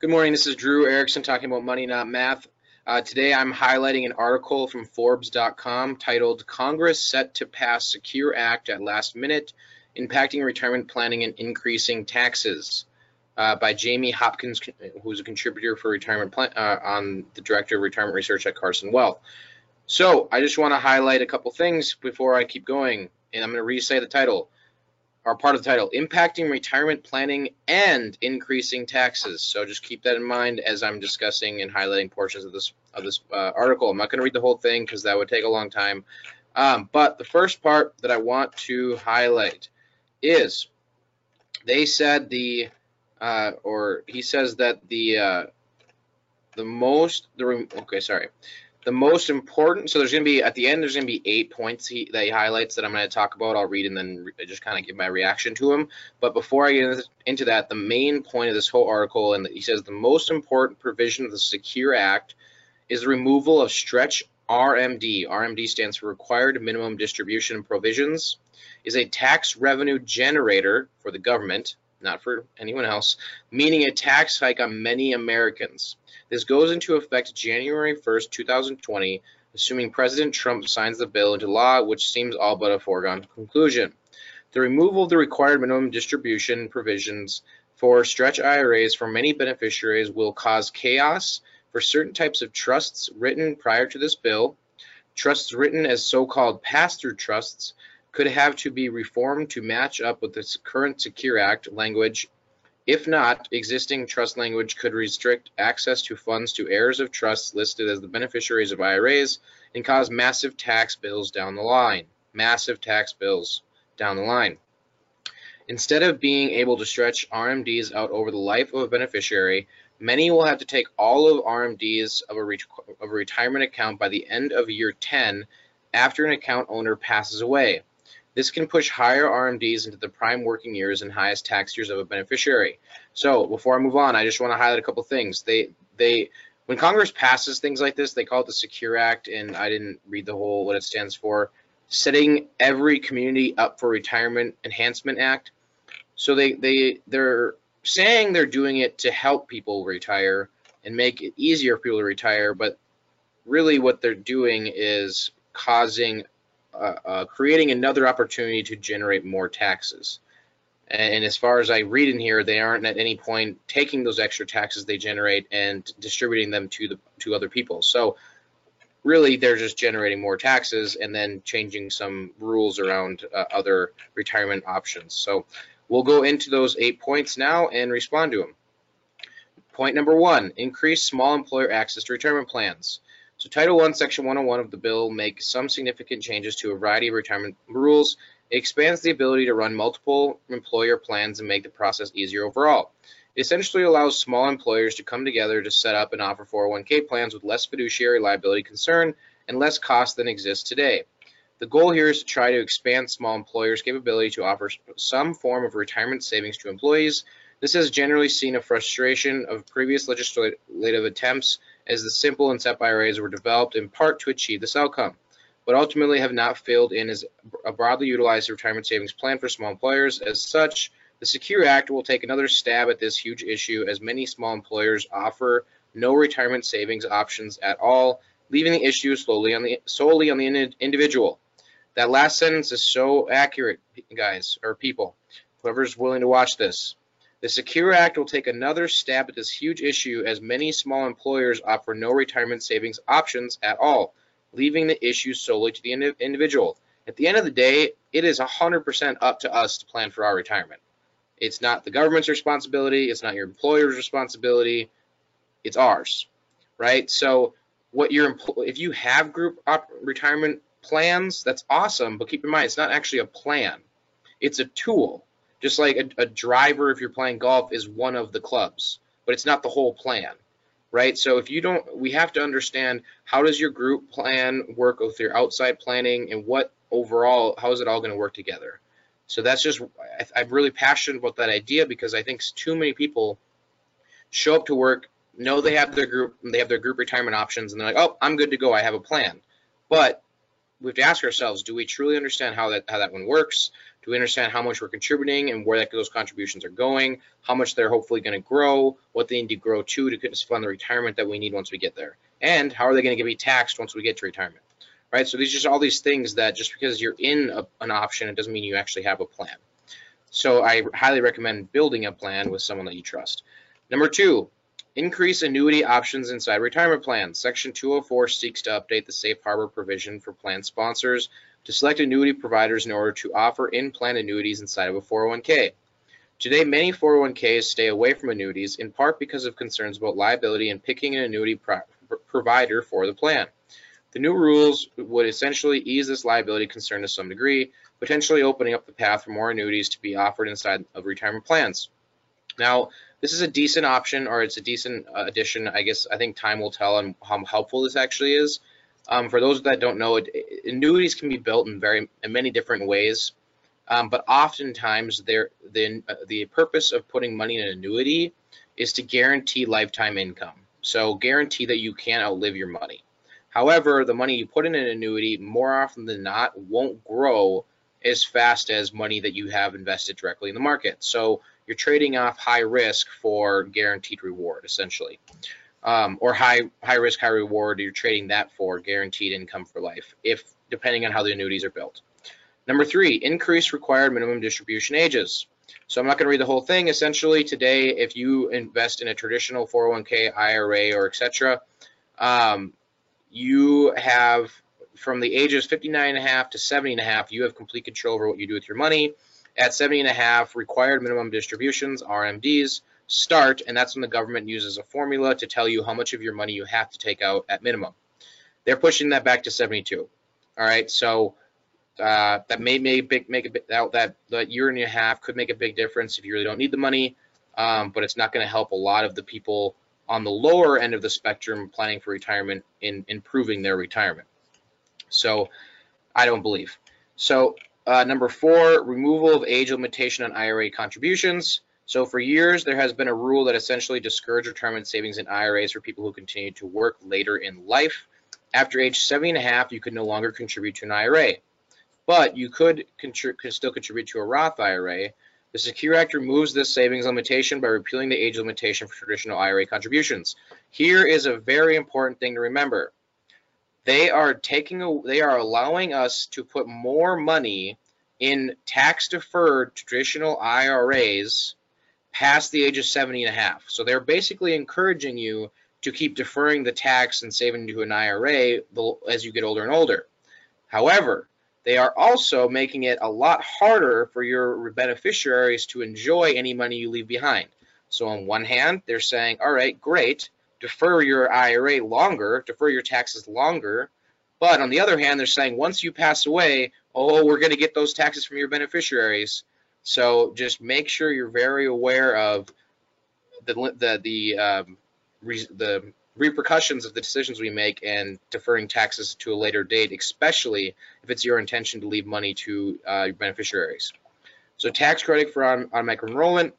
Good morning. This is Drew Erickson talking about money, not math. Uh, today I'm highlighting an article from Forbes.com titled Congress Set to Pass Secure Act at Last Minute Impacting Retirement Planning and Increasing Taxes uh, by Jamie Hopkins, who's a contributor for retirement plan, uh, on the Director of Retirement Research at Carson Wealth. So I just want to highlight a couple things before I keep going, and I'm going to re-say the title are part of the title impacting retirement planning and increasing taxes. So just keep that in mind as i'm discussing and highlighting portions of this of this uh, article. I'm not going to read the whole thing because that would take a long time. Um, but the first part that i want to highlight is they said the uh, or he says that the uh, the most the okay sorry the most important so there's going to be at the end there's going to be eight points he, that he highlights that i'm going to talk about. I'll read and then just kind of give my reaction to him. But before i get into that the main point of this whole article and he says the most important provision of the secure act is the removal of stretch rmd rmd stands for required minimum distribution provisions. Is a tax revenue generator for the government not for anyone else meaning a tax hike on many americans this goes into effect January 1st, 2020, assuming President Trump signs the bill into law, which seems all but a foregone conclusion. The removal of the required minimum distribution provisions for stretch IRAs for many beneficiaries will cause chaos for certain types of trusts written prior to this bill. Trusts written as so-called pass-through trusts could have to be reformed to match up with the current Secure Act language if not, existing trust language could restrict access to funds to heirs of trusts listed as the beneficiaries of IRAs and cause massive tax bills down the line. Massive tax bills down the line. Instead of being able to stretch RMDs out over the life of a beneficiary, many will have to take all of RMDs of a, of a retirement account by the end of year 10 after an account owner passes away. This can push higher RMDs into the prime working years and highest tax years of a beneficiary. So before I move on, I just want to highlight a couple things. They they when Congress passes things like this, they call it the Secure Act, and I didn't read the whole what it stands for. Setting every community up for retirement enhancement act. So they they they're saying they're doing it to help people retire and make it easier for people to retire, but really what they're doing is causing uh, uh, creating another opportunity to generate more taxes. And as far as I read in here, they aren't at any point taking those extra taxes they generate and distributing them to the to other people. So really, they're just generating more taxes and then changing some rules around uh, other retirement options. So we'll go into those eight points now and respond to them. Point number one: increase small employer access to retirement plans. So Title 1, Section 101 of the bill makes some significant changes to a variety of retirement rules. It expands the ability to run multiple employer plans and make the process easier overall. It essentially allows small employers to come together to set up and offer 401k plans with less fiduciary liability concern and less cost than exists today. The goal here is to try to expand small employers' capability to offer some form of retirement savings to employees. This has generally seen a frustration of previous legislative attempts as the simple and SEP IRAs were developed in part to achieve this outcome, but ultimately have not failed in as a broadly utilized retirement savings plan for small employers. As such, the Secure Act will take another stab at this huge issue as many small employers offer no retirement savings options at all, leaving the issue slowly on the, solely on the individual. That last sentence is so accurate, guys, or people, whoever's willing to watch this. The Secure Act will take another stab at this huge issue as many small employers offer no retirement savings options at all, leaving the issue solely to the individual. At the end of the day, it is 100% up to us to plan for our retirement. It's not the government's responsibility, it's not your employer's responsibility, it's ours, right? So what your if you have group retirement plans, that's awesome, but keep in mind it's not actually a plan. It's a tool. Just like a, a driver, if you're playing golf, is one of the clubs, but it's not the whole plan right? So if you don't, we have to understand how does your group plan work with your outside planning and what overall, how is it all going to work together? So that's just, I, am really passionate about that idea because I think too many people show up to work, know they have their group, they have their group retirement options, and they're like, oh, I'm good to go, I have a plan. But we have to ask ourselves, do we truly understand how that how that one works? Do we understand how much we're contributing and where that, those contributions are going? How much they're hopefully going to grow? What they need to grow to to fund the retirement that we need once we get there? And how are they going to be taxed once we get to retirement? Right. So these are just all these things that just because you're in a, an option, it doesn't mean you actually have a plan. So I highly recommend building a plan with someone that you trust. Number two, increase annuity options inside retirement plans. Section 204 seeks to update the safe harbor provision for plan sponsors to select annuity providers in order to offer in-plan annuities inside of a 401k. Today, many 401ks stay away from annuities in part because of concerns about liability and picking an annuity pro provider for the plan. The new rules would essentially ease this liability concern to some degree, potentially opening up the path for more annuities to be offered inside of retirement plans. Now, this is a decent option or it's a decent uh, addition. I guess I think time will tell on how helpful this actually is. Um, for those that don't know, it, annuities can be built in very in many different ways, um, but oftentimes the uh, the purpose of putting money in an annuity is to guarantee lifetime income. So guarantee that you can't outlive your money. However, the money you put in an annuity more often than not won't grow as fast as money that you have invested directly in the market. So you're trading off high risk for guaranteed reward, essentially. Um, or high high risk, high reward, you're trading that for guaranteed income for life, if depending on how the annuities are built. Number three, increase required minimum distribution ages. So I'm not going to read the whole thing. Essentially, today, if you invest in a traditional 401k, IRA, or etc., um, you have from the ages 59 and a half to 70 and a half, you have complete control over what you do with your money. At 70 and a half, required minimum distributions, RMDs, start, and that's when the government uses a formula to tell you how much of your money you have to take out at minimum. They're pushing that back to 72. All right, so uh, that may make, big, make a bit, that, that, that year and a half could make a big difference if you really don't need the money, um, but it's not going to help a lot of the people on the lower end of the spectrum planning for retirement in improving their retirement. So I don't believe. So uh, number four, removal of age limitation on IRA contributions. So for years, there has been a rule that essentially discouraged retirement savings in IRAs for people who continue to work later in life. After age 70 and a half, you could no longer contribute to an IRA, but you could, could still contribute to a Roth IRA. The Secure Act removes this savings limitation by repealing the age limitation for traditional IRA contributions. Here is a very important thing to remember they are taking a, they are allowing us to put more money in tax deferred traditional IRAs past the age of 70 and a half. So they're basically encouraging you to keep deferring the tax and saving to an IRA as you get older and older. However, they are also making it a lot harder for your beneficiaries to enjoy any money you leave behind. So on one hand, they're saying, all right, great, defer your IRA longer, defer your taxes longer. But on the other hand, they're saying once you pass away, oh, we're going to get those taxes from your beneficiaries. So just make sure you're very aware of the the the um, re, the repercussions of the decisions we make and deferring taxes to a later date, especially if it's your intention to leave money to uh, your beneficiaries. So tax credit for automatic enrollment,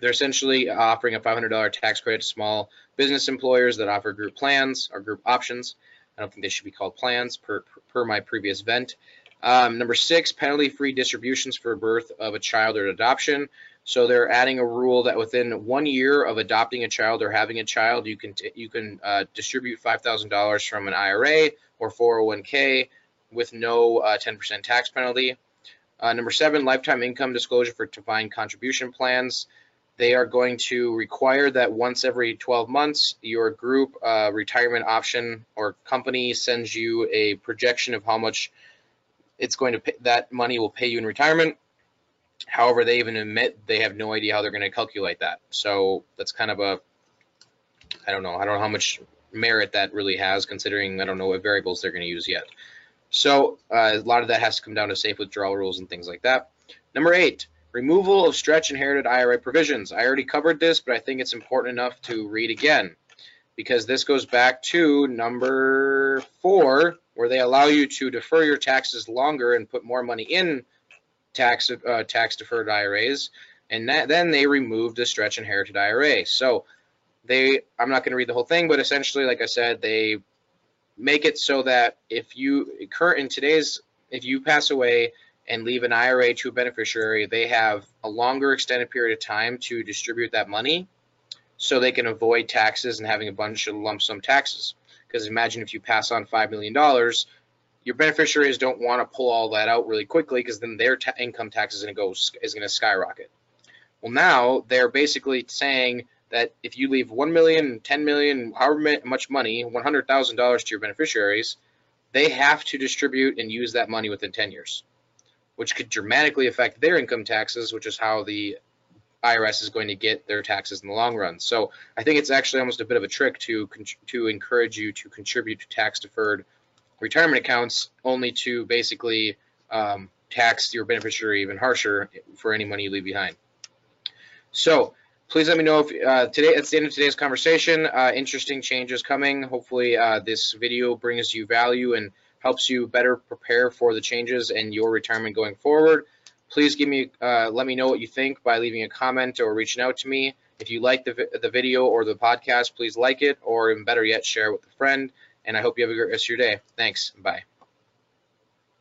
they're essentially offering a $500 tax credit to small business employers that offer group plans or group options. I don't think they should be called plans per, per my previous vent. Um, number six, penalty-free distributions for birth of a child or adoption. So they're adding a rule that within one year of adopting a child or having a child, you can you can uh, distribute $5,000 from an IRA or 401k with no 10% uh, tax penalty. Uh, number seven, lifetime income disclosure for defined contribution plans. They are going to require that once every 12 months, your group uh, retirement option or company sends you a projection of how much it's going to pay, that money will pay you in retirement. However, they even admit they have no idea how they're going to calculate that. So that's kind of a, I don't know, I don't know how much merit that really has considering I don't know what variables they're going to use yet. So uh, a lot of that has to come down to safe withdrawal rules and things like that. Number eight, Removal of stretch inherited IRA provisions. I already covered this, but I think it's important enough to read again because this goes back to number four, where they allow you to defer your taxes longer and put more money in tax uh, tax deferred IRAs, and that, then they removed the stretch inherited IRA. So they, I'm not going to read the whole thing, but essentially, like I said, they make it so that if you current in today's if you pass away and leave an IRA to a beneficiary, they have a longer extended period of time to distribute that money so they can avoid taxes and having a bunch of lump sum taxes. Because imagine if you pass on $5 million, your beneficiaries don't want to pull all that out really quickly because then their ta- income tax is going to go is going to skyrocket. Well, now they're basically saying that if you leave 1 million, 10 million, however much money, $100,000 to your beneficiaries, they have to distribute and use that money within 10 years, which could dramatically affect their income taxes, which is how the IRS is going to get their taxes in the long run. So I think it's actually almost a bit of a trick to to encourage you to contribute to tax deferred retirement accounts, only to basically um, tax your beneficiary even harsher for any money you leave behind. So please let me know if uh, today at the end of today's conversation, uh, interesting changes coming. Hopefully uh, this video brings you value and helps you better prepare for the changes in your retirement going forward. Please give me, uh, let me know what you think by leaving a comment or reaching out to me. If you like the, the video or the podcast, please like it, or even better yet, share it with a friend. And I hope you have a great rest of your day. Thanks. Bye.